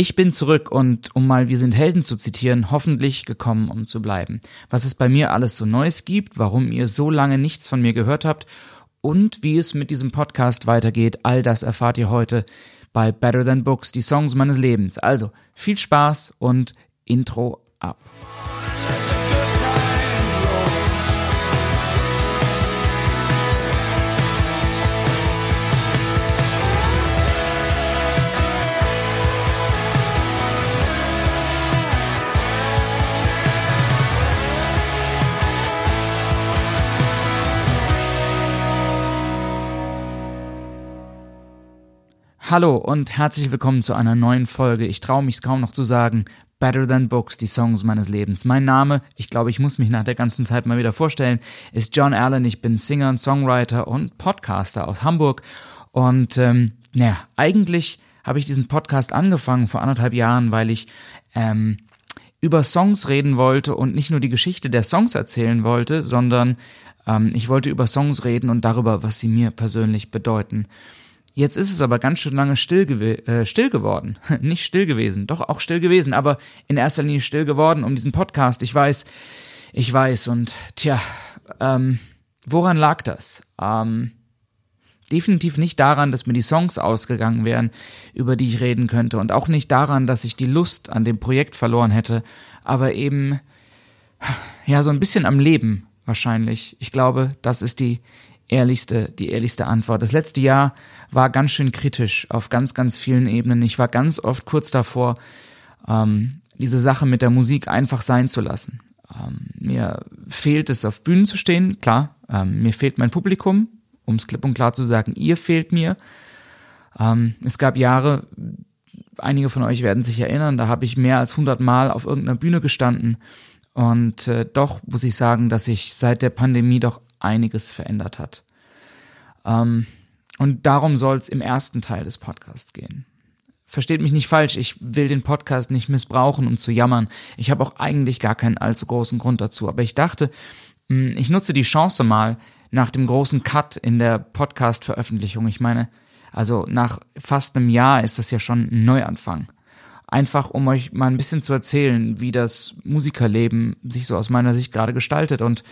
Ich bin zurück und, um mal Wir sind Helden zu zitieren, hoffentlich gekommen, um zu bleiben. Was es bei mir alles so Neues gibt, warum ihr so lange nichts von mir gehört habt und wie es mit diesem Podcast weitergeht, all das erfahrt ihr heute bei Better Than Books, die Songs meines Lebens. Also viel Spaß und Intro ab. Hallo und herzlich willkommen zu einer neuen Folge. Ich traue mich kaum noch zu sagen. Better Than Books, die Songs meines Lebens. Mein Name, ich glaube, ich muss mich nach der ganzen Zeit mal wieder vorstellen, ist John Allen. Ich bin Singer und Songwriter und Podcaster aus Hamburg. Und ähm, naja, eigentlich habe ich diesen Podcast angefangen vor anderthalb Jahren, weil ich ähm, über Songs reden wollte und nicht nur die Geschichte der Songs erzählen wollte, sondern ähm, ich wollte über Songs reden und darüber, was sie mir persönlich bedeuten. Jetzt ist es aber ganz schön lange still, gew äh, still geworden. Nicht still gewesen, doch auch still gewesen, aber in erster Linie still geworden um diesen Podcast. Ich weiß, ich weiß und tja, ähm, woran lag das? Ähm, definitiv nicht daran, dass mir die Songs ausgegangen wären, über die ich reden könnte und auch nicht daran, dass ich die Lust an dem Projekt verloren hätte, aber eben ja so ein bisschen am Leben wahrscheinlich. Ich glaube, das ist die ehrlichste, die ehrlichste Antwort. Das letzte Jahr war ganz schön kritisch auf ganz, ganz vielen Ebenen. Ich war ganz oft kurz davor, ähm, diese Sache mit der Musik einfach sein zu lassen. Ähm, mir fehlt es, auf Bühnen zu stehen, klar. Ähm, mir fehlt mein Publikum, um es klipp und klar zu sagen, ihr fehlt mir. Ähm, es gab Jahre, einige von euch werden sich erinnern, da habe ich mehr als 100 Mal auf irgendeiner Bühne gestanden. Und äh, doch muss ich sagen, dass ich seit der Pandemie doch einiges verändert hat. Ähm, und darum soll es im ersten Teil des Podcasts gehen. Versteht mich nicht falsch, ich will den Podcast nicht missbrauchen, um zu jammern. Ich habe auch eigentlich gar keinen allzu großen Grund dazu. Aber ich dachte, hm, ich nutze die Chance mal nach dem großen Cut in der Podcast-Veröffentlichung. Ich meine, also nach fast einem Jahr ist das ja schon ein Neuanfang. Einfach um euch mal ein bisschen zu erzählen, wie das Musikerleben sich so aus meiner Sicht gerade gestaltet und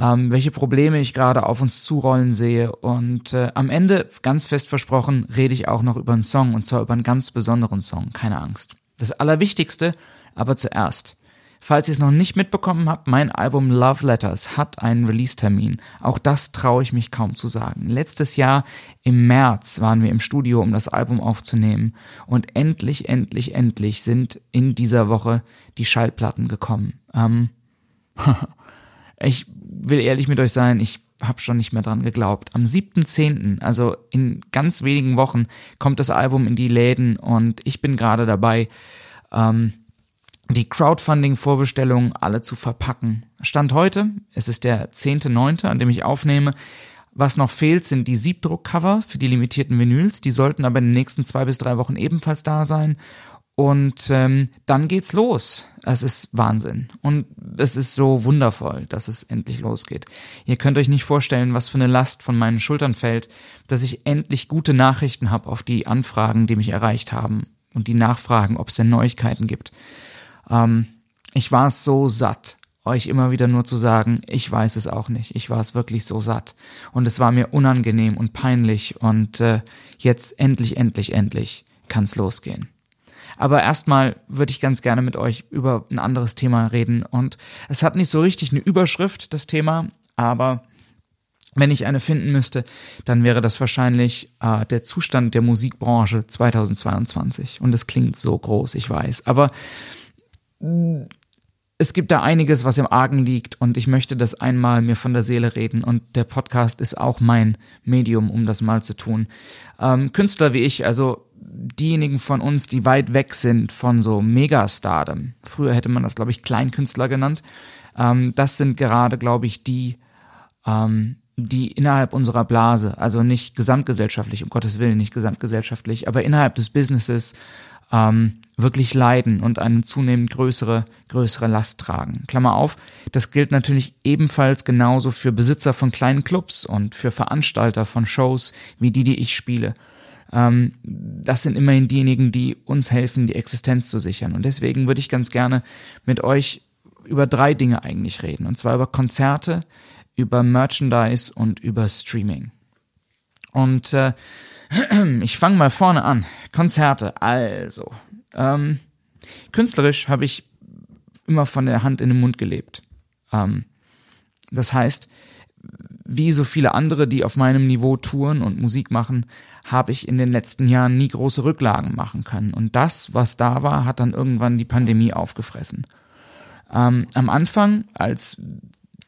ähm, welche Probleme ich gerade auf uns zurollen sehe. Und äh, am Ende, ganz fest versprochen, rede ich auch noch über einen Song und zwar über einen ganz besonderen Song, keine Angst. Das Allerwichtigste, aber zuerst. Falls ihr es noch nicht mitbekommen habt, mein Album Love Letters hat einen Release-Termin. Auch das traue ich mich kaum zu sagen. Letztes Jahr im März waren wir im Studio, um das Album aufzunehmen. Und endlich, endlich, endlich sind in dieser Woche die Schallplatten gekommen. Ähm, ich will ehrlich mit euch sein, ich habe schon nicht mehr dran geglaubt. Am 7.10., also in ganz wenigen Wochen, kommt das Album in die Läden und ich bin gerade dabei, ähm, die Crowdfunding-Vorbestellungen alle zu verpacken. Stand heute, es ist der 10.9., an dem ich aufnehme. Was noch fehlt, sind die Siebdruckcover für die limitierten Vinyls. Die sollten aber in den nächsten zwei bis drei Wochen ebenfalls da sein. Und ähm, dann geht's los. Es ist Wahnsinn. Und es ist so wundervoll, dass es endlich losgeht. Ihr könnt euch nicht vorstellen, was für eine Last von meinen Schultern fällt, dass ich endlich gute Nachrichten habe auf die Anfragen, die mich erreicht haben und die Nachfragen, ob es denn Neuigkeiten gibt. Ähm, ich war es so satt, euch immer wieder nur zu sagen, ich weiß es auch nicht. Ich war es wirklich so satt. Und es war mir unangenehm und peinlich. Und äh, jetzt endlich, endlich, endlich kann's losgehen. Aber erstmal würde ich ganz gerne mit euch über ein anderes Thema reden. Und es hat nicht so richtig eine Überschrift, das Thema, aber wenn ich eine finden müsste, dann wäre das wahrscheinlich äh, der Zustand der Musikbranche 2022. Und es klingt so groß, ich weiß. Aber mh, es gibt da einiges, was im Argen liegt und ich möchte das einmal mir von der Seele reden und der Podcast ist auch mein Medium, um das mal zu tun. Ähm, Künstler wie ich, also diejenigen von uns, die weit weg sind von so Megastardom, früher hätte man das, glaube ich, Kleinkünstler genannt, ähm, das sind gerade, glaube ich, die, ähm, die innerhalb unserer Blase, also nicht gesamtgesellschaftlich, um Gottes Willen, nicht gesamtgesellschaftlich, aber innerhalb des Businesses ähm, wirklich leiden und eine zunehmend größere, größere Last tragen. Klammer auf, das gilt natürlich ebenfalls genauso für Besitzer von kleinen Clubs und für Veranstalter von Shows wie die, die ich spiele. Ähm, das sind immerhin diejenigen, die uns helfen, die Existenz zu sichern. Und deswegen würde ich ganz gerne mit euch über drei Dinge eigentlich reden. Und zwar über Konzerte, über Merchandise und über Streaming. Und äh, ich fange mal vorne an. Konzerte. Also, ähm, künstlerisch habe ich immer von der Hand in den Mund gelebt. Ähm, das heißt, wie so viele andere, die auf meinem Niveau touren und Musik machen, habe ich in den letzten Jahren nie große Rücklagen machen können. Und das, was da war, hat dann irgendwann die Pandemie aufgefressen. Ähm, am Anfang, als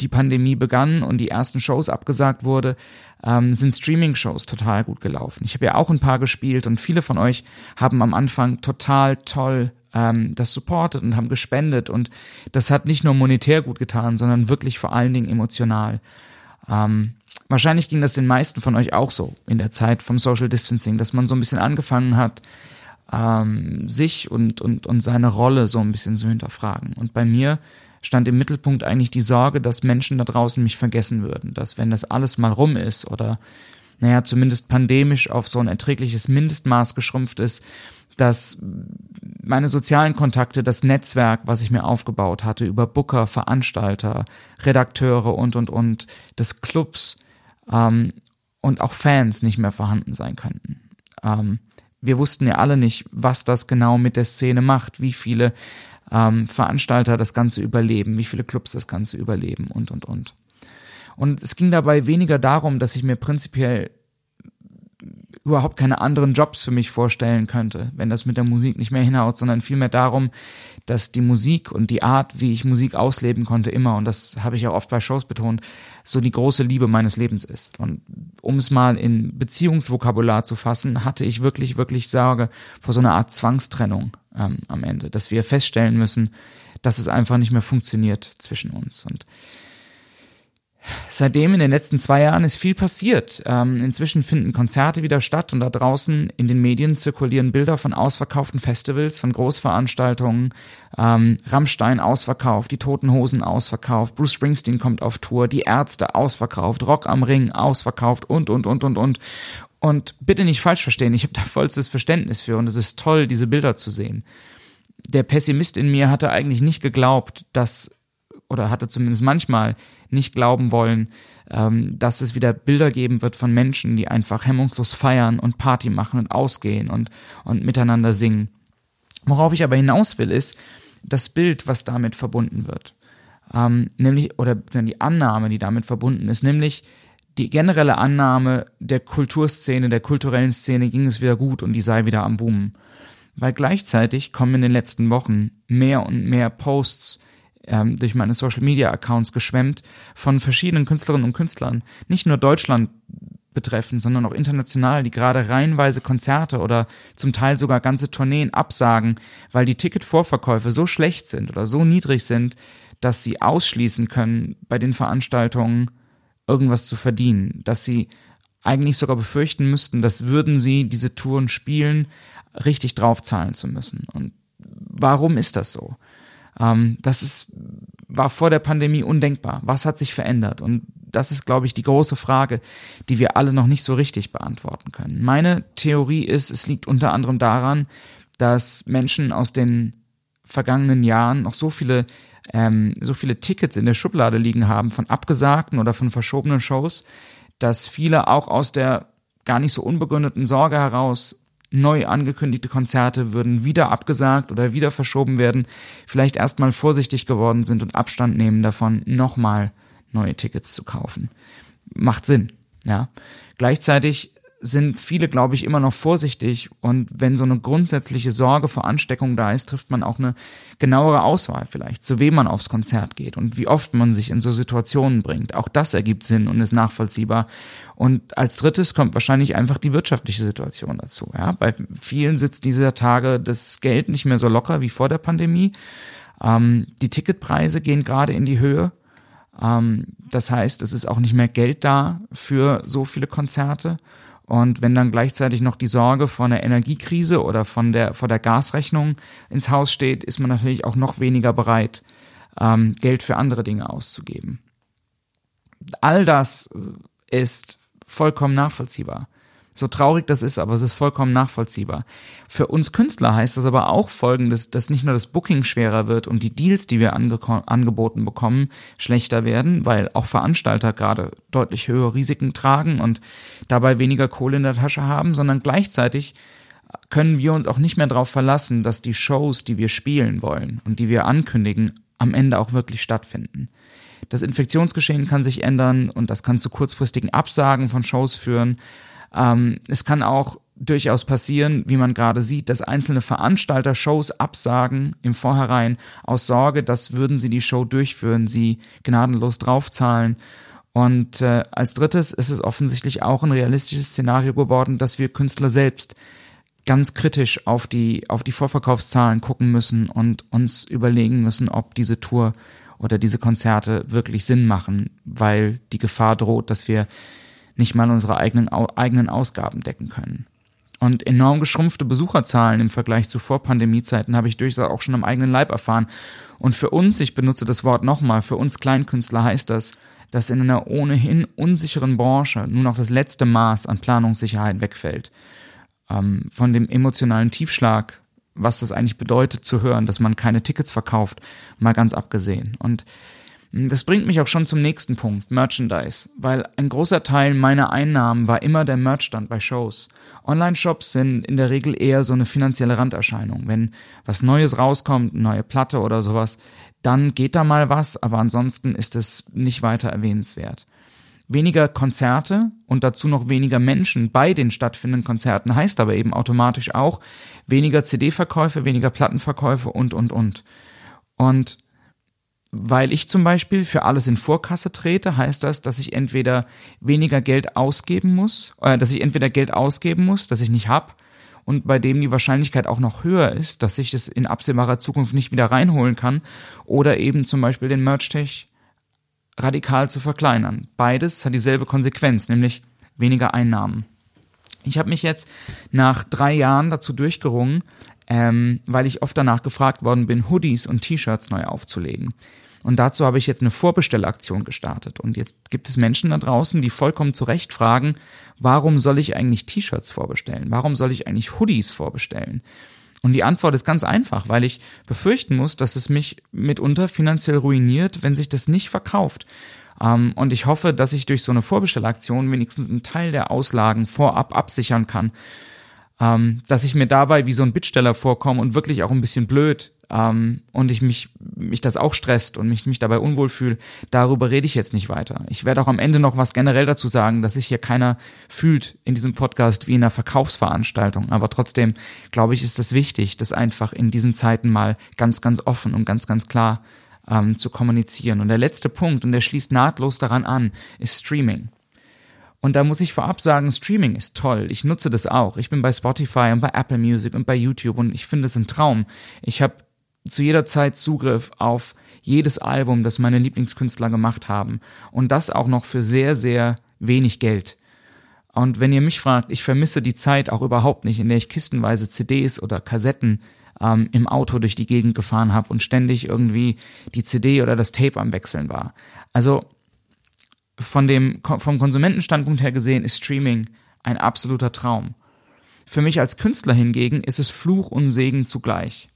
die Pandemie begann und die ersten Shows abgesagt wurde, ähm, sind Streaming-Shows total gut gelaufen. Ich habe ja auch ein paar gespielt und viele von euch haben am Anfang total toll ähm, das supportet und haben gespendet und das hat nicht nur monetär gut getan, sondern wirklich vor allen Dingen emotional. Ähm, wahrscheinlich ging das den meisten von euch auch so in der Zeit vom Social Distancing, dass man so ein bisschen angefangen hat, ähm, sich und, und, und seine Rolle so ein bisschen zu hinterfragen. Und bei mir stand im Mittelpunkt eigentlich die Sorge, dass Menschen da draußen mich vergessen würden, dass wenn das alles mal rum ist oder naja, zumindest pandemisch auf so ein erträgliches Mindestmaß geschrumpft ist, dass meine sozialen Kontakte, das Netzwerk, was ich mir aufgebaut hatte über Booker, Veranstalter, Redakteure und, und, und, des Clubs ähm, und auch Fans nicht mehr vorhanden sein könnten. Ähm, wir wussten ja alle nicht, was das genau mit der Szene macht, wie viele ähm, Veranstalter das Ganze überleben, wie viele Clubs das Ganze überleben und, und, und. Und es ging dabei weniger darum, dass ich mir prinzipiell überhaupt keine anderen Jobs für mich vorstellen könnte, wenn das mit der Musik nicht mehr hinhaut, sondern vielmehr darum, dass die Musik und die Art, wie ich Musik ausleben konnte, immer, und das habe ich auch oft bei Shows betont, so die große Liebe meines Lebens ist. Und um es mal in Beziehungsvokabular zu fassen, hatte ich wirklich, wirklich Sorge vor so einer Art Zwangstrennung ähm, am Ende, dass wir feststellen müssen, dass es einfach nicht mehr funktioniert zwischen uns. Und Seitdem in den letzten zwei Jahren ist viel passiert. Ähm, inzwischen finden Konzerte wieder statt und da draußen in den Medien zirkulieren Bilder von ausverkauften Festivals, von Großveranstaltungen. Ähm, Rammstein ausverkauft, die Toten Hosen ausverkauft, Bruce Springsteen kommt auf Tour, die Ärzte ausverkauft, Rock am Ring ausverkauft und, und, und, und, und. Und bitte nicht falsch verstehen, ich habe da vollstes Verständnis für und es ist toll, diese Bilder zu sehen. Der Pessimist in mir hatte eigentlich nicht geglaubt, dass, oder hatte zumindest manchmal nicht glauben wollen, ähm, dass es wieder Bilder geben wird von Menschen, die einfach hemmungslos feiern und Party machen und ausgehen und, und miteinander singen. Worauf ich aber hinaus will, ist das Bild, was damit verbunden wird. Ähm, nämlich, oder die Annahme, die damit verbunden ist, nämlich die generelle Annahme der Kulturszene, der kulturellen Szene ging es wieder gut und die sei wieder am Boomen. Weil gleichzeitig kommen in den letzten Wochen mehr und mehr Posts ähm, durch meine Social Media Accounts geschwemmt von verschiedenen Künstlerinnen und Künstlern, nicht nur Deutschland betreffen, sondern auch international, die gerade reihenweise Konzerte oder zum Teil sogar ganze Tourneen absagen, weil die Ticketvorverkäufe so schlecht sind oder so niedrig sind, dass sie ausschließen können, bei den Veranstaltungen irgendwas zu verdienen, dass sie eigentlich sogar befürchten müssten, dass würden sie diese Touren spielen, richtig draufzahlen zu müssen. Und warum ist das so? Ähm, das ist, war vor der Pandemie undenkbar. Was hat sich verändert? Und das ist, glaube ich, die große Frage, die wir alle noch nicht so richtig beantworten können. Meine Theorie ist, es liegt unter anderem daran, dass Menschen aus den vergangenen Jahren noch so viele ähm, so viele Tickets in der Schublade liegen haben von abgesagten oder von verschobenen Shows, dass viele auch aus der gar nicht so unbegründeten Sorge heraus neu angekündigte Konzerte würden wieder abgesagt oder wieder verschoben werden, vielleicht erstmal vorsichtig geworden sind und Abstand nehmen davon, nochmal neue Tickets zu kaufen. Macht Sinn, ja. Gleichzeitig sind viele, glaube ich, immer noch vorsichtig. Und wenn so eine grundsätzliche Sorge vor Ansteckung da ist, trifft man auch eine genauere Auswahl vielleicht, zu wem man aufs Konzert geht und wie oft man sich in so Situationen bringt. Auch das ergibt Sinn und ist nachvollziehbar. Und als drittes kommt wahrscheinlich einfach die wirtschaftliche Situation dazu. Ja? Bei vielen sitzt dieser Tage das Geld nicht mehr so locker wie vor der Pandemie. Ähm, die Ticketpreise gehen gerade in die Höhe. Ähm, das heißt, es ist auch nicht mehr Geld da für so viele Konzerte. Und wenn dann gleichzeitig noch die Sorge vor einer Energiekrise oder von der, vor der Gasrechnung ins Haus steht, ist man natürlich auch noch weniger bereit, ähm, Geld für andere Dinge auszugeben. All das ist vollkommen nachvollziehbar. So traurig das ist, aber es ist vollkommen nachvollziehbar. Für uns Künstler heißt das aber auch folgendes, dass nicht nur das Booking schwerer wird und die Deals, die wir angeboten bekommen, schlechter werden, weil auch Veranstalter gerade deutlich höhere Risiken tragen und dabei weniger Kohle in der Tasche haben, sondern gleichzeitig können wir uns auch nicht mehr darauf verlassen, dass die Shows, die wir spielen wollen und die wir ankündigen, am Ende auch wirklich stattfinden. Das Infektionsgeschehen kann sich ändern und das kann zu kurzfristigen Absagen von Shows führen. Ähm, es kann auch durchaus passieren, wie man gerade sieht, dass einzelne Veranstalter Shows absagen im Vorhinein aus Sorge, dass würden sie die Show durchführen, sie gnadenlos draufzahlen. Und äh, als drittes ist es offensichtlich auch ein realistisches Szenario geworden, dass wir Künstler selbst ganz kritisch auf die, auf die Vorverkaufszahlen gucken müssen und uns überlegen müssen, ob diese Tour oder diese Konzerte wirklich Sinn machen, weil die Gefahr droht, dass wir nicht mal unsere eigenen, eigenen Ausgaben decken können. Und enorm geschrumpfte Besucherzahlen im Vergleich zu Vor-Pandemie-Zeiten habe ich durchaus auch schon am eigenen Leib erfahren. Und für uns, ich benutze das Wort nochmal, für uns Kleinkünstler heißt das, dass in einer ohnehin unsicheren Branche nur noch das letzte Maß an Planungssicherheit wegfällt. Ähm, von dem emotionalen Tiefschlag, was das eigentlich bedeutet zu hören, dass man keine Tickets verkauft, mal ganz abgesehen. Und das bringt mich auch schon zum nächsten Punkt, Merchandise, weil ein großer Teil meiner Einnahmen war immer der Merchstand bei Shows. Online-Shops sind in der Regel eher so eine finanzielle Randerscheinung. Wenn was Neues rauskommt, neue Platte oder sowas, dann geht da mal was, aber ansonsten ist es nicht weiter erwähnenswert. Weniger Konzerte und dazu noch weniger Menschen bei den stattfindenden Konzerten heißt aber eben automatisch auch weniger CD-Verkäufe, weniger Plattenverkäufe und, und, und. Und weil ich zum Beispiel für alles in Vorkasse trete, heißt das, dass ich entweder weniger Geld ausgeben muss, äh, dass ich entweder Geld ausgeben muss, das ich nicht hab, und bei dem die Wahrscheinlichkeit auch noch höher ist, dass ich es in absehbarer Zukunft nicht wieder reinholen kann, oder eben zum Beispiel den Merch-Tech radikal zu verkleinern. Beides hat dieselbe Konsequenz, nämlich weniger Einnahmen. Ich habe mich jetzt nach drei Jahren dazu durchgerungen, ähm, weil ich oft danach gefragt worden bin, Hoodies und T-Shirts neu aufzulegen. Und dazu habe ich jetzt eine Vorbestellaktion gestartet. Und jetzt gibt es Menschen da draußen, die vollkommen zu Recht fragen, warum soll ich eigentlich T-Shirts vorbestellen? Warum soll ich eigentlich Hoodies vorbestellen? Und die Antwort ist ganz einfach, weil ich befürchten muss, dass es mich mitunter finanziell ruiniert, wenn sich das nicht verkauft. Ähm, und ich hoffe, dass ich durch so eine Vorbestellaktion wenigstens einen Teil der Auslagen vorab absichern kann. Ähm, dass ich mir dabei wie so ein Bittsteller vorkomme und wirklich auch ein bisschen blöd ähm, und ich mich, mich das auch stresst und mich, mich dabei unwohl fühle, darüber rede ich jetzt nicht weiter. Ich werde auch am Ende noch was generell dazu sagen, dass sich hier keiner fühlt in diesem Podcast wie in einer Verkaufsveranstaltung. Aber trotzdem, glaube ich, ist das wichtig, das einfach in diesen Zeiten mal ganz, ganz offen und ganz, ganz klar ähm, zu kommunizieren. Und der letzte Punkt, und der schließt nahtlos daran an, ist Streaming. Und da muss ich vorab sagen, Streaming ist toll. Ich nutze das auch. Ich bin bei Spotify und bei Apple Music und bei YouTube und ich finde es ein Traum. Ich habe zu jeder Zeit Zugriff auf jedes Album, das meine Lieblingskünstler gemacht haben. Und das auch noch für sehr, sehr wenig Geld. Und wenn ihr mich fragt, ich vermisse die Zeit auch überhaupt nicht, in der ich kistenweise CDs oder Kassetten ähm, im Auto durch die Gegend gefahren habe und ständig irgendwie die CD oder das Tape am Wechseln war. Also von dem, vom Konsumentenstandpunkt her gesehen ist Streaming ein absoluter Traum. Für mich als Künstler hingegen ist es Fluch und Segen zugleich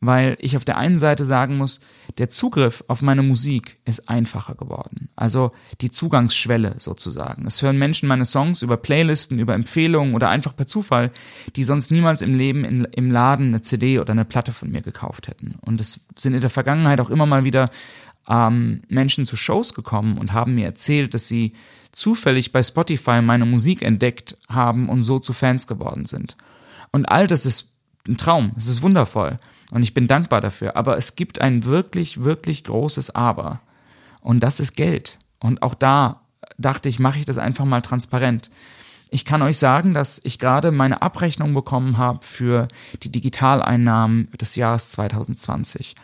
weil ich auf der einen Seite sagen muss, der Zugriff auf meine Musik ist einfacher geworden. Also die Zugangsschwelle sozusagen. Es hören Menschen meine Songs über Playlisten, über Empfehlungen oder einfach per Zufall, die sonst niemals im Leben in, im Laden eine CD oder eine Platte von mir gekauft hätten. Und es sind in der Vergangenheit auch immer mal wieder ähm, Menschen zu Shows gekommen und haben mir erzählt, dass sie zufällig bei Spotify meine Musik entdeckt haben und so zu Fans geworden sind. Und all das ist ein Traum, es ist wundervoll. Und ich bin dankbar dafür. Aber es gibt ein wirklich, wirklich großes Aber. Und das ist Geld. Und auch da dachte ich, mache ich das einfach mal transparent. Ich kann euch sagen, dass ich gerade meine Abrechnung bekommen habe für die Digitaleinnahmen des Jahres 2020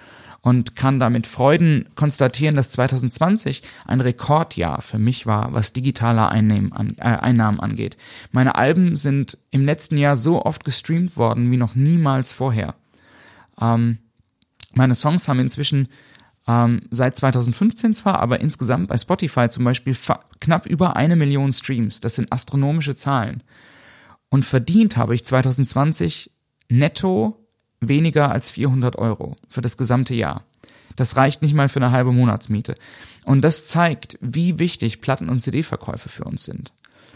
und kann damit Freuden konstatieren, dass 2020 ein Rekordjahr für mich war, was digitale Einnahmen, äh, Einnahmen angeht. Meine Alben sind im letzten Jahr so oft gestreamt worden wie noch niemals vorher. Ähm, meine Songs haben inzwischen ähm, seit 2015 zwar, aber insgesamt bei Spotify zum Beispiel knapp über eine Million Streams. Das sind astronomische Zahlen. Und verdient habe ich 2020 netto weniger als 400 Euro für das gesamte Jahr. Das reicht nicht mal für eine halbe Monatsmiete. Und das zeigt, wie wichtig Platten- und CD-Verkäufe für uns sind.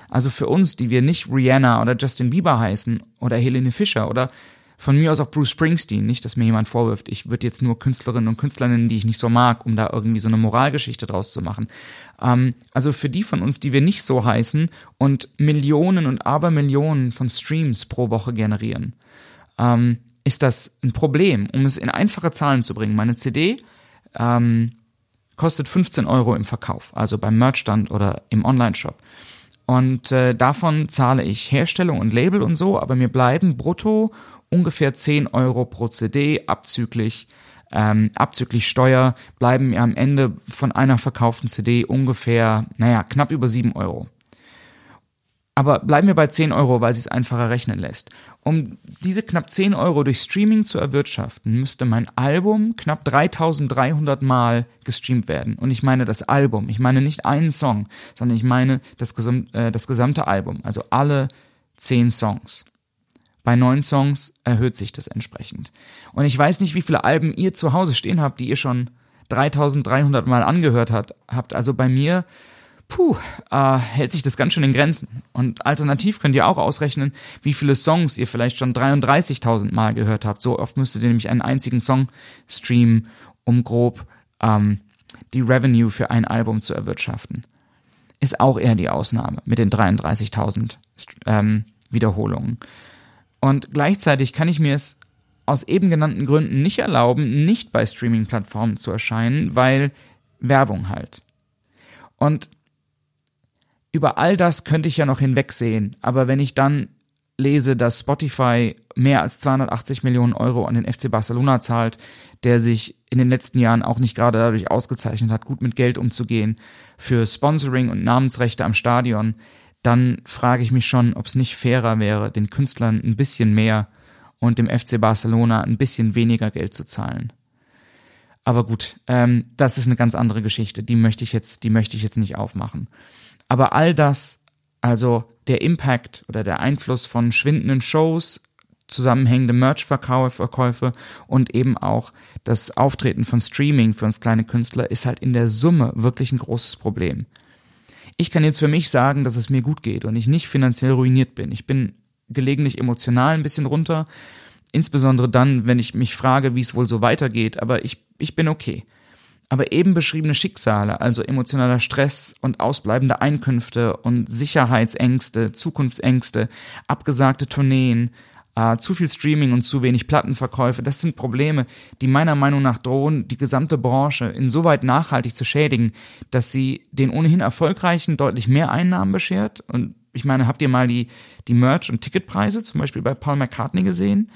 Also für uns, die wir nicht Rihanna oder Justin Bieber heißen oder Helene Fischer oder von mir aus auch Bruce Springsteen, nicht, dass mir jemand vorwirft, ich würde jetzt nur Künstlerinnen und Künstler nennen, die ich nicht so mag, um da irgendwie so eine Moralgeschichte draus zu machen. Ähm, also für die von uns, die wir nicht so heißen und Millionen und Abermillionen von Streams pro Woche generieren, ähm, ist das ein Problem, um es in einfache Zahlen zu bringen. Meine CD ähm, kostet 15 Euro im Verkauf, also beim Merchstand oder im Online-Shop. Und äh, davon zahle ich Herstellung und Label und so, aber mir bleiben brutto ungefähr 10 Euro pro CD abzüglich, ähm, abzüglich Steuer, bleiben mir am Ende von einer verkauften CD ungefähr, naja, knapp über 7 Euro. Aber bleiben wir bei 10 Euro, weil sie es einfacher rechnen lässt. Um diese knapp 10 Euro durch Streaming zu erwirtschaften, müsste mein Album knapp 3300 Mal gestreamt werden. Und ich meine das Album. Ich meine nicht einen Song, sondern ich meine das, äh, das gesamte Album. Also alle 10 Songs. Bei neun Songs erhöht sich das entsprechend. Und ich weiß nicht, wie viele Alben ihr zu Hause stehen habt, die ihr schon 3300 Mal angehört habt. Also bei mir puh, äh, hält sich das ganz schön in Grenzen. Und alternativ könnt ihr auch ausrechnen, wie viele Songs ihr vielleicht schon 33.000 Mal gehört habt. So oft müsstet ihr nämlich einen einzigen Song streamen, um grob ähm, die Revenue für ein Album zu erwirtschaften. Ist auch eher die Ausnahme mit den 33.000 ähm, Wiederholungen. Und gleichzeitig kann ich mir es aus eben genannten Gründen nicht erlauben, nicht bei Streaming-Plattformen zu erscheinen, weil Werbung halt. Und über all das könnte ich ja noch hinwegsehen, aber wenn ich dann lese, dass Spotify mehr als 280 Millionen Euro an den FC Barcelona zahlt, der sich in den letzten Jahren auch nicht gerade dadurch ausgezeichnet hat, gut mit Geld umzugehen, für Sponsoring und Namensrechte am Stadion, dann frage ich mich schon, ob es nicht fairer wäre, den Künstlern ein bisschen mehr und dem FC Barcelona ein bisschen weniger Geld zu zahlen. Aber gut, ähm, das ist eine ganz andere Geschichte. Die möchte ich jetzt, die möchte ich jetzt nicht aufmachen. Aber all das, also der Impact oder der Einfluss von schwindenden Shows, zusammenhängende Merch-Verkäufe und eben auch das Auftreten von Streaming für uns kleine Künstler ist halt in der Summe wirklich ein großes Problem. Ich kann jetzt für mich sagen, dass es mir gut geht und ich nicht finanziell ruiniert bin. Ich bin gelegentlich emotional ein bisschen runter, insbesondere dann, wenn ich mich frage, wie es wohl so weitergeht, aber ich, ich bin okay. Aber eben beschriebene Schicksale, also emotionaler Stress und ausbleibende Einkünfte und Sicherheitsängste, Zukunftsängste, abgesagte Tourneen, äh, zu viel Streaming und zu wenig Plattenverkäufe, das sind Probleme, die meiner Meinung nach drohen, die gesamte Branche insoweit nachhaltig zu schädigen, dass sie den ohnehin Erfolgreichen deutlich mehr Einnahmen beschert. Und ich meine, habt ihr mal die, die Merch- und Ticketpreise zum Beispiel bei Paul McCartney gesehen?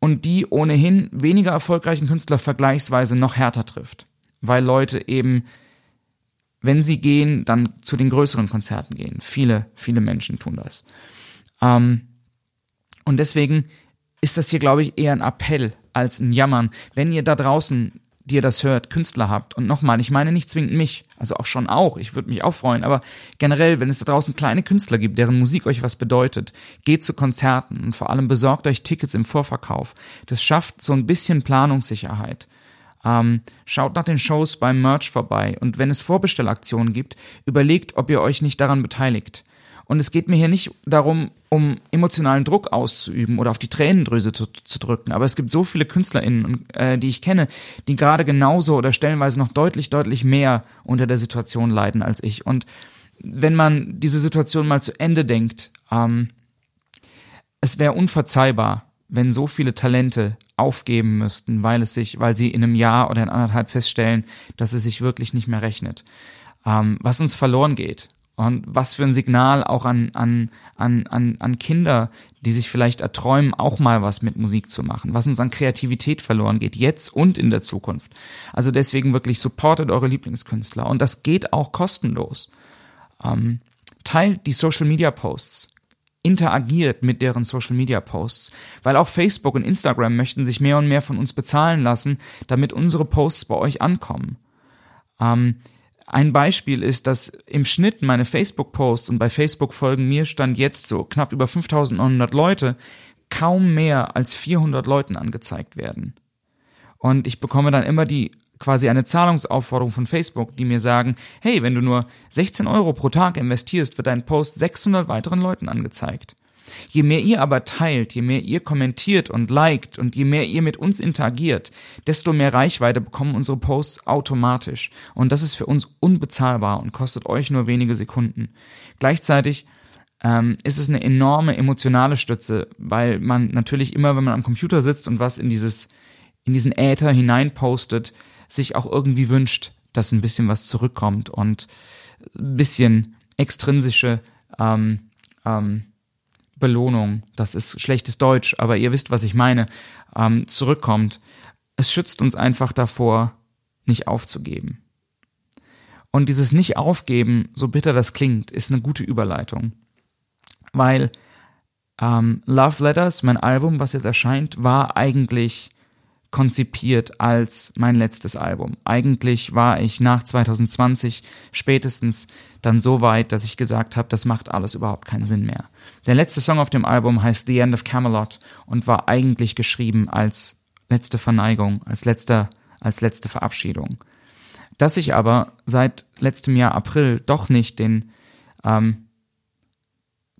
Und die ohnehin weniger erfolgreichen Künstler vergleichsweise noch härter trifft weil Leute eben, wenn sie gehen, dann zu den größeren Konzerten gehen. Viele, viele Menschen tun das. Ähm, und deswegen ist das hier, glaube ich, eher ein Appell als ein Jammern. Wenn ihr da draußen, die ihr das hört, Künstler habt, und nochmal, ich meine nicht zwingend mich, also auch schon auch, ich würde mich auch freuen, aber generell, wenn es da draußen kleine Künstler gibt, deren Musik euch was bedeutet, geht zu Konzerten und vor allem besorgt euch Tickets im Vorverkauf. Das schafft so ein bisschen Planungssicherheit. Ähm, schaut nach den Shows beim Merch vorbei und wenn es Vorbestellaktionen gibt, überlegt, ob ihr euch nicht daran beteiligt. Und es geht mir hier nicht darum, um emotionalen Druck auszuüben oder auf die Tränendrüse zu, zu drücken. Aber es gibt so viele KünstlerInnen, äh, die ich kenne, die gerade genauso oder stellenweise noch deutlich, deutlich mehr unter der Situation leiden als ich. Und wenn man diese Situation mal zu Ende denkt, ähm, es wäre unverzeihbar, wenn so viele Talente aufgeben müssten, weil es sich, weil sie in einem Jahr oder in anderthalb feststellen, dass es sich wirklich nicht mehr rechnet. Ähm, was uns verloren geht. Und was für ein Signal auch an, an, an, an, an Kinder, die sich vielleicht erträumen, auch mal was mit Musik zu machen. Was uns an Kreativität verloren geht, jetzt und in der Zukunft. Also deswegen wirklich supportet eure Lieblingskünstler. Und das geht auch kostenlos. Ähm, teilt die Social Media Posts interagiert mit deren Social Media Posts, weil auch Facebook und Instagram möchten sich mehr und mehr von uns bezahlen lassen, damit unsere Posts bei euch ankommen. Ähm, ein Beispiel ist, dass im Schnitt meine Facebook-Posts und bei Facebook folgen mir stand jetzt so knapp über 5900 Leute, kaum mehr als 400 Leuten angezeigt werden. Und ich bekomme dann immer die quasi eine Zahlungsaufforderung von Facebook, die mir sagen, hey, wenn du nur 16 Euro pro Tag investierst, wird dein Post 600 weiteren Leuten angezeigt. Je mehr ihr aber teilt, je mehr ihr kommentiert und liked und je mehr ihr mit uns interagiert, desto mehr Reichweite bekommen unsere Posts automatisch. Und das ist für uns unbezahlbar und kostet euch nur wenige Sekunden. Gleichzeitig ähm, ist es eine enorme emotionale Stütze, weil man natürlich immer, wenn man am Computer sitzt und was in dieses, in diesen Äther hineinpostet, sich auch irgendwie wünscht, dass ein bisschen was zurückkommt und ein bisschen extrinsische ähm, ähm, Belohnung, das ist schlechtes Deutsch, aber ihr wisst, was ich meine, ähm, zurückkommt. Es schützt uns einfach davor, nicht aufzugeben. Und dieses Nicht-Aufgeben, so bitter das klingt, ist eine gute Überleitung. Weil ähm, Love Letters, mein Album, was jetzt erscheint, war eigentlich konzipiert als mein letztes Album. Eigentlich war ich nach 2020 spätestens dann so weit, dass ich gesagt habe, das macht alles überhaupt keinen Sinn mehr. Der letzte Song auf dem Album heißt The End of Camelot und war eigentlich geschrieben als letzte Verneigung, als letzter, als letzte Verabschiedung. Dass ich aber seit letztem Jahr April doch nicht den ähm,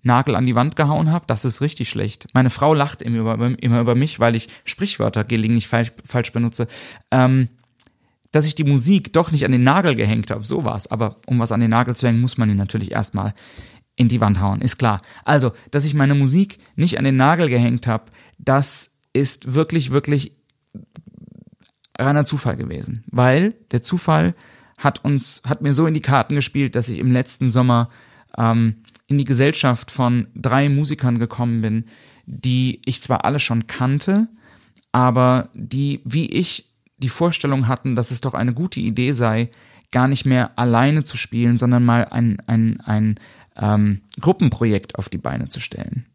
Nagel an die Wand gehauen habe, das ist richtig schlecht. Meine Frau lacht immer über, immer über mich, weil ich Sprichwörter gelegentlich falsch, falsch benutze. Ähm, dass ich die Musik doch nicht an den Nagel gehängt habe, so war's. Aber um was an den Nagel zu hängen, muss man ihn natürlich erstmal in die Wand hauen, ist klar. Also, dass ich meine Musik nicht an den Nagel gehängt habe, das ist wirklich, wirklich reiner Zufall gewesen. Weil der Zufall hat uns, hat mir so in die Karten gespielt, dass ich im letzten Sommer ähm, in die Gesellschaft von drei Musikern gekommen bin, die ich zwar alle schon kannte, aber die, wie ich, die Vorstellung hatten, dass es doch eine gute Idee sei, gar nicht mehr alleine zu spielen, sondern mal ein, ein, ein ähm, Gruppenprojekt auf die Beine zu stellen.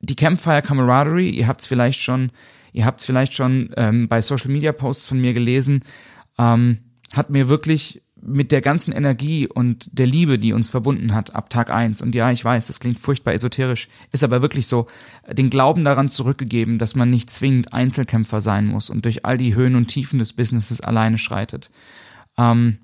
Die Campfire Camaraderie, ihr habt es vielleicht schon, ihr habt es vielleicht schon ähm, bei Social Media Posts von mir gelesen, ähm, hat mir wirklich mit der ganzen Energie und der Liebe, die uns verbunden hat ab Tag eins und ja, ich weiß, das klingt furchtbar esoterisch, ist aber wirklich so, den Glauben daran zurückgegeben, dass man nicht zwingend Einzelkämpfer sein muss und durch all die Höhen und Tiefen des Businesses alleine schreitet. Ähm,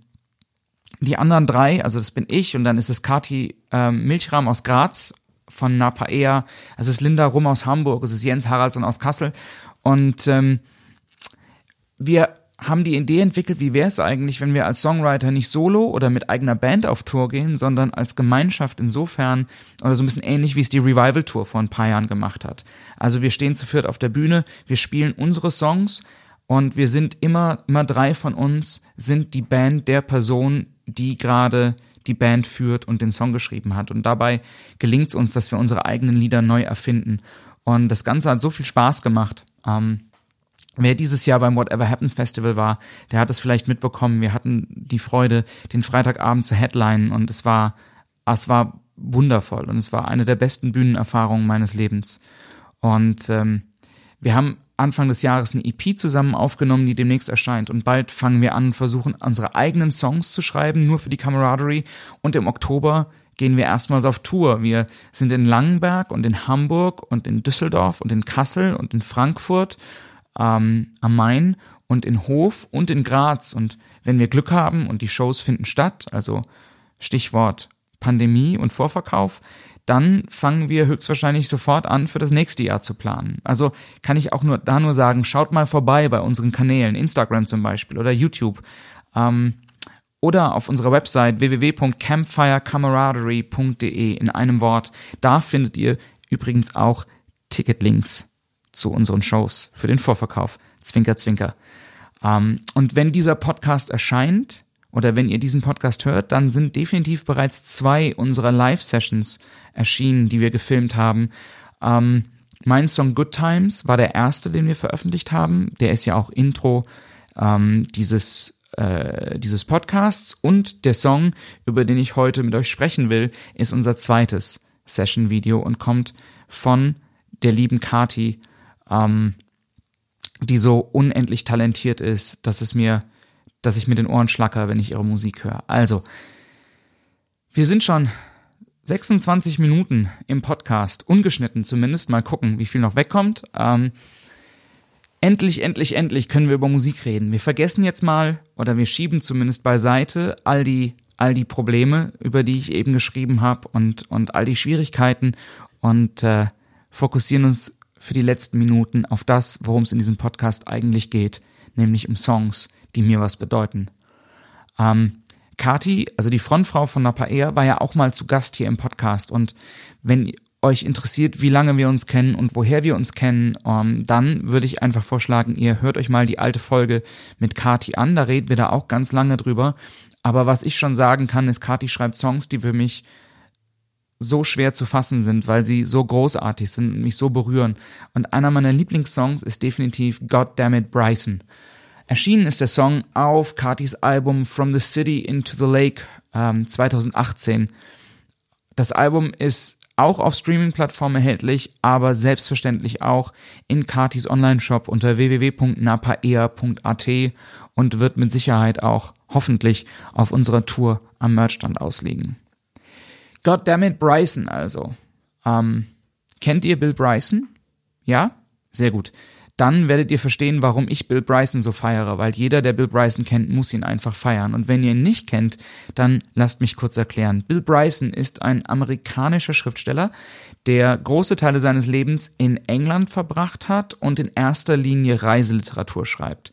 die anderen drei, also das bin ich und dann ist es Kati ähm, Milchram aus Graz von Napaea, es ist Linda Rum aus Hamburg, es ist Jens Haraldsson aus Kassel und ähm, wir haben die Idee entwickelt, wie wäre es eigentlich, wenn wir als Songwriter nicht solo oder mit eigener Band auf Tour gehen, sondern als Gemeinschaft insofern oder so ein bisschen ähnlich wie es die Revival Tour vor ein paar Jahren gemacht hat. Also wir stehen zu viert auf der Bühne, wir spielen unsere Songs und wir sind immer, immer drei von uns sind die Band der Person, die gerade die Band führt und den Song geschrieben hat. Und dabei gelingt es uns, dass wir unsere eigenen Lieder neu erfinden. Und das Ganze hat so viel Spaß gemacht. Ähm, Wer dieses Jahr beim Whatever Happens Festival war, der hat es vielleicht mitbekommen. Wir hatten die Freude, den Freitagabend zu headlinen und es war, es war wundervoll und es war eine der besten Bühnenerfahrungen meines Lebens. Und ähm, wir haben Anfang des Jahres eine EP zusammen aufgenommen, die demnächst erscheint. Und bald fangen wir an und versuchen, unsere eigenen Songs zu schreiben, nur für die Camaraderie. Und im Oktober gehen wir erstmals auf Tour. Wir sind in Langenberg und in Hamburg und in Düsseldorf und in Kassel und in Frankfurt ähm, am Main und in Hof und in Graz. Und wenn wir Glück haben und die Shows finden statt, also Stichwort Pandemie und Vorverkauf, dann fangen wir höchstwahrscheinlich sofort an, für das nächste Jahr zu planen. Also kann ich auch nur da nur sagen, schaut mal vorbei bei unseren Kanälen, Instagram zum Beispiel oder YouTube. Ähm, oder auf unserer Website www.campfirecamaraderie.de in einem Wort. Da findet ihr übrigens auch Ticketlinks zu unseren Shows für den Vorverkauf. Zwinker, zwinker. Ähm, und wenn dieser Podcast erscheint, oder wenn ihr diesen Podcast hört, dann sind definitiv bereits zwei unserer Live-Sessions erschienen, die wir gefilmt haben. Ähm, mein Song Good Times war der erste, den wir veröffentlicht haben. Der ist ja auch Intro ähm, dieses, äh, dieses Podcasts. Und der Song, über den ich heute mit euch sprechen will, ist unser zweites Session-Video und kommt von der lieben Kati ähm, die so unendlich talentiert ist, dass es mir dass ich mit den Ohren schlacker, wenn ich ihre Musik höre. Also, wir sind schon 26 Minuten im Podcast, ungeschnitten zumindest. Mal gucken, wie viel noch wegkommt. Ähm, endlich, endlich, endlich können wir über Musik reden. Wir vergessen jetzt mal oder wir schieben zumindest beiseite all die, all die Probleme, über die ich eben geschrieben habe und, und all die Schwierigkeiten und äh, fokussieren uns für die letzten Minuten auf das, worum es in diesem Podcast eigentlich geht, nämlich um Songs, die mir was bedeuten. Ähm, Kati, also die Frontfrau von Napa Air, war ja auch mal zu Gast hier im Podcast und wenn euch interessiert, wie lange wir uns kennen und woher wir uns kennen, ähm, dann würde ich einfach vorschlagen, ihr hört euch mal die alte Folge mit Kati an. Da reden wir da auch ganz lange drüber. Aber was ich schon sagen kann, ist, Kati schreibt Songs, die für mich so schwer zu fassen sind, weil sie so großartig sind und mich so berühren. Und einer meiner Lieblingssongs ist definitiv God Damn It Bryson. Erschienen ist der Song auf Katis Album From the City into the Lake ähm, 2018. Das Album ist auch auf Streaming-Plattformen erhältlich, aber selbstverständlich auch in Katis Online-Shop unter www.napaea.at und wird mit Sicherheit auch hoffentlich auf unserer Tour am Merchstand ausliegen. Goddammit Bryson also. Ähm, kennt ihr Bill Bryson? Ja? Sehr gut dann werdet ihr verstehen, warum ich Bill Bryson so feiere, weil jeder, der Bill Bryson kennt, muss ihn einfach feiern. Und wenn ihr ihn nicht kennt, dann lasst mich kurz erklären. Bill Bryson ist ein amerikanischer Schriftsteller, der große Teile seines Lebens in England verbracht hat und in erster Linie Reiseliteratur schreibt.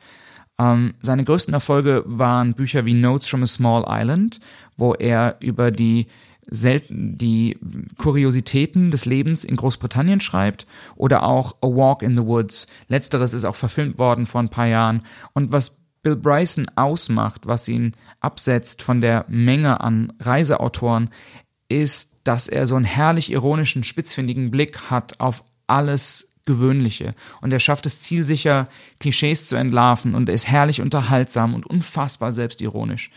Ähm, seine größten Erfolge waren Bücher wie Notes from a Small Island, wo er über die selten die Kuriositäten des Lebens in Großbritannien schreibt oder auch A Walk in the Woods. Letzteres ist auch verfilmt worden vor ein paar Jahren. Und was Bill Bryson ausmacht, was ihn absetzt von der Menge an Reiseautoren, ist, dass er so einen herrlich ironischen, spitzfindigen Blick hat auf alles Gewöhnliche. Und er schafft es zielsicher, Klischees zu entlarven und ist herrlich unterhaltsam und unfassbar selbstironisch.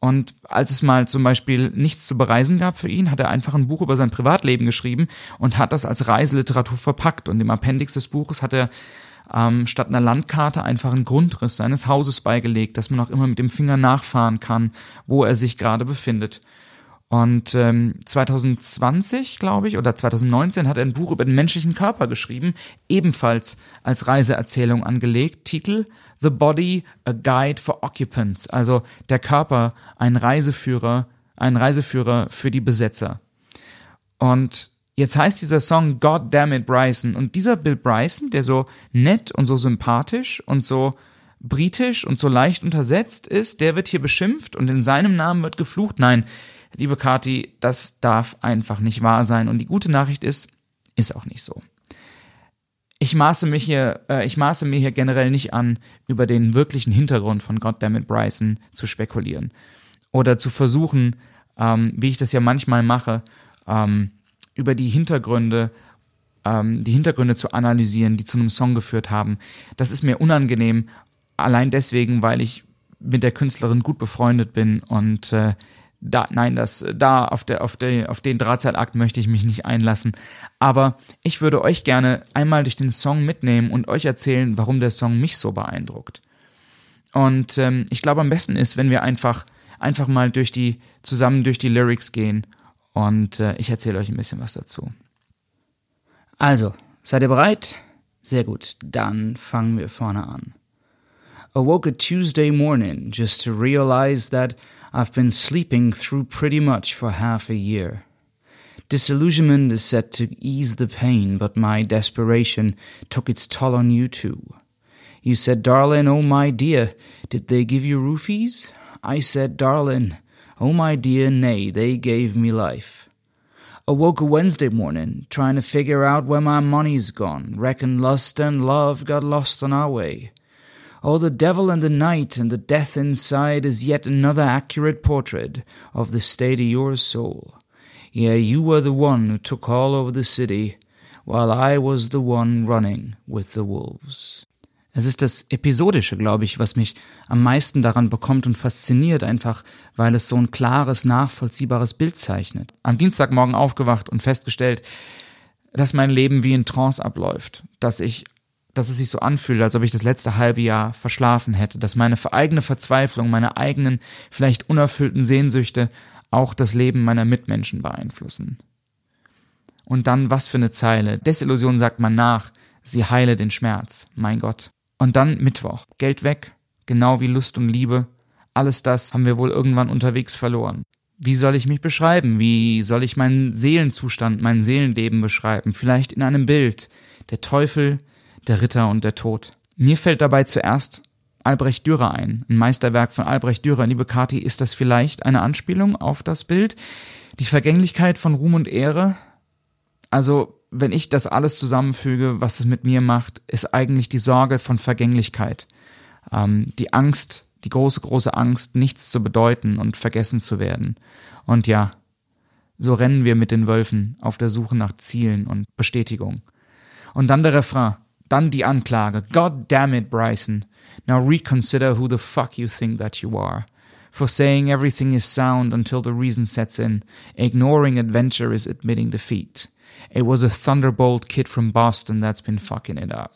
Und als es mal zum Beispiel nichts zu bereisen gab für ihn, hat er einfach ein Buch über sein Privatleben geschrieben und hat das als Reiseliteratur verpackt. Und im Appendix des Buches hat er ähm, statt einer Landkarte einfach einen Grundriss seines Hauses beigelegt, dass man auch immer mit dem Finger nachfahren kann, wo er sich gerade befindet. Und ähm, 2020, glaube ich, oder 2019 hat er ein Buch über den menschlichen Körper geschrieben, ebenfalls als Reiseerzählung angelegt. Titel The Body, a Guide for Occupants, also der Körper, ein Reiseführer, ein Reiseführer für die Besetzer. Und jetzt heißt dieser Song God Damn It Bryson. Und dieser Bill Bryson, der so nett und so sympathisch und so britisch und so leicht untersetzt ist, der wird hier beschimpft und in seinem Namen wird geflucht. Nein, liebe Kati, das darf einfach nicht wahr sein. Und die gute Nachricht ist, ist auch nicht so. Ich maße mich hier, äh, ich maße mir hier generell nicht an, über den wirklichen Hintergrund von Goddammit Bryson zu spekulieren. Oder zu versuchen, ähm, wie ich das ja manchmal mache, ähm, über die Hintergründe, ähm, die Hintergründe zu analysieren, die zu einem Song geführt haben. Das ist mir unangenehm, allein deswegen, weil ich mit der Künstlerin gut befreundet bin und äh, da, nein, das, da auf, der, auf, der, auf den Drahtseilakt möchte ich mich nicht einlassen. Aber ich würde euch gerne einmal durch den Song mitnehmen und euch erzählen, warum der Song mich so beeindruckt. Und ähm, ich glaube, am besten ist, wenn wir einfach, einfach mal durch die, zusammen durch die Lyrics gehen und äh, ich erzähle euch ein bisschen was dazu. Also, seid ihr bereit? Sehr gut, dann fangen wir vorne an. Awoke a Tuesday morning just to realize that I've been sleeping through pretty much for half a year. Disillusionment is said to ease the pain, but my desperation took its toll on you too. You said, darling, oh my dear, did they give you roofies? I said, darling, oh my dear, nay, they gave me life. Awoke a Wednesday morning, trying to figure out where my money's gone. Reckon lust and love got lost on our way. Oh, the devil and the night and the death inside is yet another accurate portrait of the state of your soul. Yeah, you were the one who took all over the city, while I was the one running with the wolves. Es ist das Episodische, glaube ich, was mich am meisten daran bekommt und fasziniert, einfach weil es so ein klares, nachvollziehbares Bild zeichnet. Am Dienstagmorgen aufgewacht und festgestellt, dass mein Leben wie in Trance abläuft, dass ich dass es sich so anfühlt, als ob ich das letzte halbe Jahr verschlafen hätte, dass meine eigene Verzweiflung, meine eigenen, vielleicht unerfüllten Sehnsüchte auch das Leben meiner Mitmenschen beeinflussen. Und dann, was für eine Zeile. Desillusion sagt man nach, sie heile den Schmerz, mein Gott. Und dann Mittwoch. Geld weg, genau wie Lust und Liebe. Alles das haben wir wohl irgendwann unterwegs verloren. Wie soll ich mich beschreiben? Wie soll ich meinen Seelenzustand, mein Seelenleben beschreiben? Vielleicht in einem Bild. Der Teufel, der Ritter und der Tod. Mir fällt dabei zuerst Albrecht Dürer ein, ein Meisterwerk von Albrecht Dürer. Liebe Kati, ist das vielleicht eine Anspielung auf das Bild? Die Vergänglichkeit von Ruhm und Ehre? Also, wenn ich das alles zusammenfüge, was es mit mir macht, ist eigentlich die Sorge von Vergänglichkeit. Ähm, die Angst, die große, große Angst, nichts zu bedeuten und vergessen zu werden. Und ja, so rennen wir mit den Wölfen auf der Suche nach Zielen und Bestätigung. Und dann der Refrain, dann die Anklage. God damn it, Bryson. Now reconsider who the fuck you think that you are. For saying everything is sound until the reason sets in. Ignoring adventure is admitting defeat. It was a thunderbolt kid from Boston that's been fucking it up.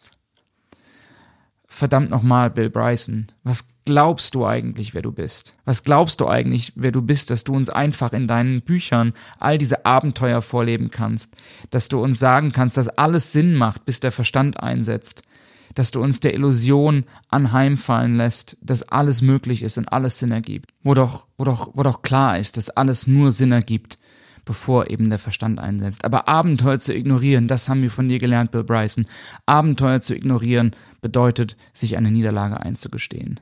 Verdammt nochmal, Bill Bryson. Was glaubst du eigentlich, wer du bist? Was glaubst du eigentlich, wer du bist, dass du uns einfach in deinen Büchern all diese Abenteuer vorleben kannst? Dass du uns sagen kannst, dass alles Sinn macht, bis der Verstand einsetzt? Dass du uns der Illusion anheimfallen lässt, dass alles möglich ist und alles Sinn ergibt? Wo doch, wo doch, wo doch klar ist, dass alles nur Sinn ergibt bevor eben der Verstand einsetzt. Aber Abenteuer zu ignorieren, das haben wir von dir gelernt, Bill Bryson. Abenteuer zu ignorieren bedeutet, sich eine Niederlage einzugestehen.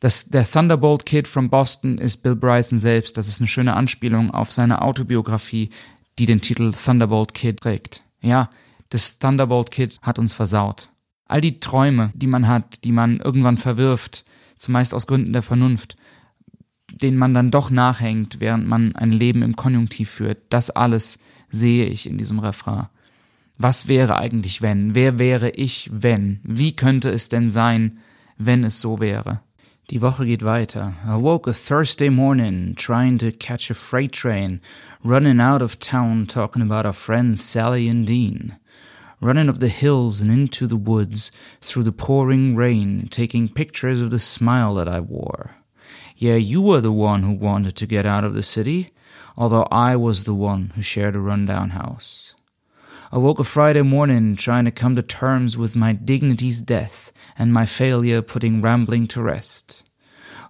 Das, der Thunderbolt Kid from Boston ist Bill Bryson selbst. Das ist eine schöne Anspielung auf seine Autobiografie, die den Titel Thunderbolt Kid trägt. Ja, das Thunderbolt Kid hat uns versaut. All die Träume, die man hat, die man irgendwann verwirft, zumeist aus Gründen der Vernunft, denen man dann doch nachhängt, während man ein Leben im Konjunktiv führt. Das alles sehe ich in diesem Refrain. Was wäre eigentlich, wenn? Wer wäre ich, wenn? Wie könnte es denn sein, wenn es so wäre? Die Woche geht weiter. I woke a Thursday morning trying to catch a freight train, running out of town talking about our friends Sally and Dean. Running up the hills and into the woods through the pouring rain, taking pictures of the smile that I wore. Yeah, you were the one who wanted to get out of the city, although I was the one who shared a rundown house. I woke a Friday morning trying to come to terms with my dignity's death and my failure putting rambling to rest.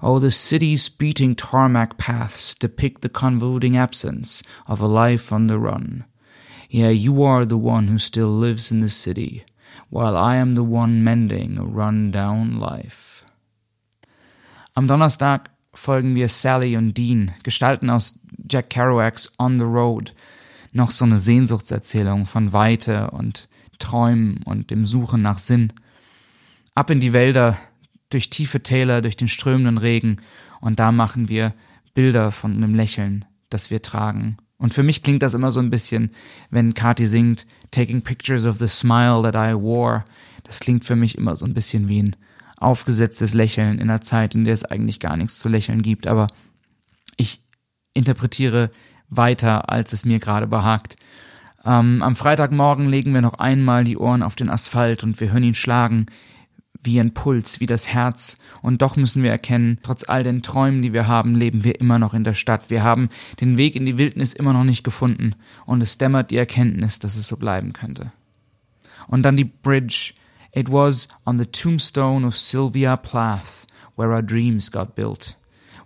Oh, the city's beating tarmac paths depict the convoluting absence of a life on the run. Yeah, you are the one who still lives in the city, while I am the one mending a run down life. Am Donnerstag folgen wir Sally und Dean, Gestalten aus Jack Kerouacs On the Road, noch so eine Sehnsuchtserzählung von Weite und Träumen und dem Suchen nach Sinn. Ab in die Wälder, durch tiefe Täler, durch den strömenden Regen, und da machen wir Bilder von einem Lächeln, das wir tragen. Und für mich klingt das immer so ein bisschen, wenn Kati singt, Taking Pictures of the Smile that I wore. Das klingt für mich immer so ein bisschen wie ein aufgesetztes Lächeln in einer Zeit, in der es eigentlich gar nichts zu lächeln gibt. Aber ich interpretiere weiter, als es mir gerade behagt. Ähm, am Freitagmorgen legen wir noch einmal die Ohren auf den Asphalt und wir hören ihn schlagen wie ein Puls, wie das Herz. Und doch müssen wir erkennen, trotz all den Träumen, die wir haben, leben wir immer noch in der Stadt. Wir haben den Weg in die Wildnis immer noch nicht gefunden. Und es dämmert die Erkenntnis, dass es so bleiben könnte. Und dann die Bridge, It was on the tombstone of Sylvia Plath where our dreams got built,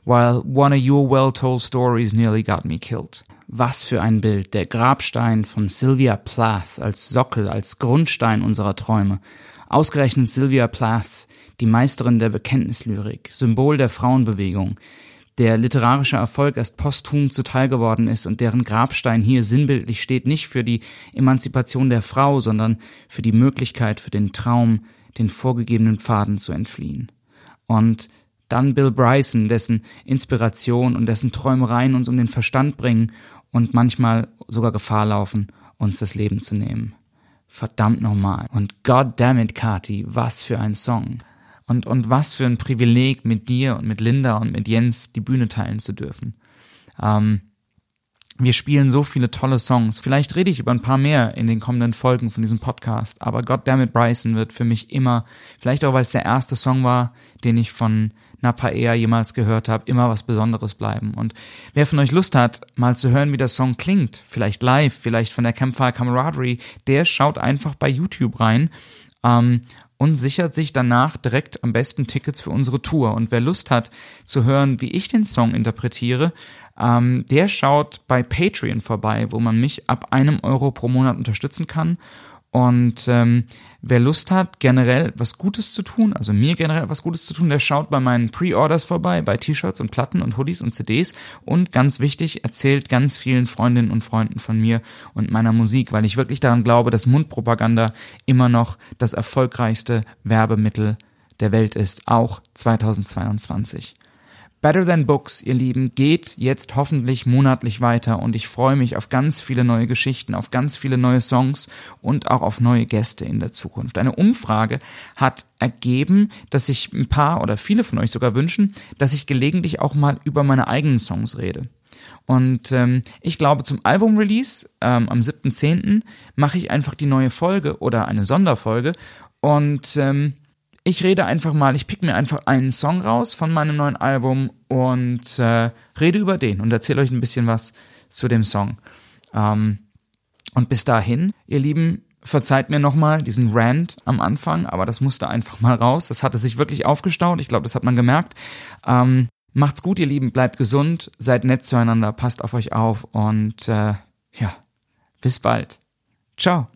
while one of your well-told stories nearly got me killed. Was für ein Bild, der Grabstein von Sylvia Plath als Sockel, als Grundstein unserer Träume. Ausgerechnet Sylvia Plath, die Meisterin der Bekenntnislyrik, Symbol der Frauenbewegung, der literarischer Erfolg erst posthum zuteil geworden ist und deren Grabstein hier sinnbildlich steht, nicht für die Emanzipation der Frau, sondern für die Möglichkeit, für den Traum, den vorgegebenen Pfaden zu entfliehen. Und dann Bill Bryson, dessen Inspiration und dessen Träumereien uns um den Verstand bringen und manchmal sogar Gefahr laufen, uns das Leben zu nehmen. Verdammt nochmal. Und God damn it, Kati, was für ein Song. Und, und was für ein Privileg, mit dir und mit Linda und mit Jens die Bühne teilen zu dürfen. Ähm, wir spielen so viele tolle Songs. Vielleicht rede ich über ein paar mehr in den kommenden Folgen von diesem Podcast, aber Goddammit Bryson wird für mich immer, vielleicht auch weil es der erste Song war, den ich von Napa Air jemals gehört habe, immer was Besonderes bleiben. Und wer von euch Lust hat, mal zu hören, wie der Song klingt, vielleicht live, vielleicht von der Campfire Camaraderie, der schaut einfach bei YouTube rein. Ähm, und sichert sich danach direkt am besten Tickets für unsere Tour. Und wer Lust hat zu hören, wie ich den Song interpretiere, ähm, der schaut bei Patreon vorbei, wo man mich ab einem Euro pro Monat unterstützen kann. Und ähm, wer Lust hat, generell was Gutes zu tun, also mir generell was Gutes zu tun, der schaut bei meinen Pre-Orders vorbei, bei T-Shirts und Platten und Hoodies und CDs und ganz wichtig, erzählt ganz vielen Freundinnen und Freunden von mir und meiner Musik, weil ich wirklich daran glaube, dass Mundpropaganda immer noch das erfolgreichste Werbemittel der Welt ist, auch 2022. Better Than Books, ihr Lieben, geht jetzt hoffentlich monatlich weiter und ich freue mich auf ganz viele neue Geschichten, auf ganz viele neue Songs und auch auf neue Gäste in der Zukunft. Eine Umfrage hat ergeben, dass sich ein paar oder viele von euch sogar wünschen, dass ich gelegentlich auch mal über meine eigenen Songs rede. Und ähm, ich glaube, zum Album-Release ähm, am 7.10. mache ich einfach die neue Folge oder eine Sonderfolge und ähm, ich rede einfach mal, ich pick mir einfach einen Song raus von meinem neuen Album und äh, rede über den und erzähle euch ein bisschen was zu dem Song. Ähm, und bis dahin, ihr Lieben, verzeiht mir nochmal diesen Rant am Anfang, aber das musste einfach mal raus. Das hatte sich wirklich aufgestaut. Ich glaube, das hat man gemerkt. Ähm, macht's gut, ihr Lieben, bleibt gesund, seid nett zueinander, passt auf euch auf und äh, ja, bis bald. Ciao.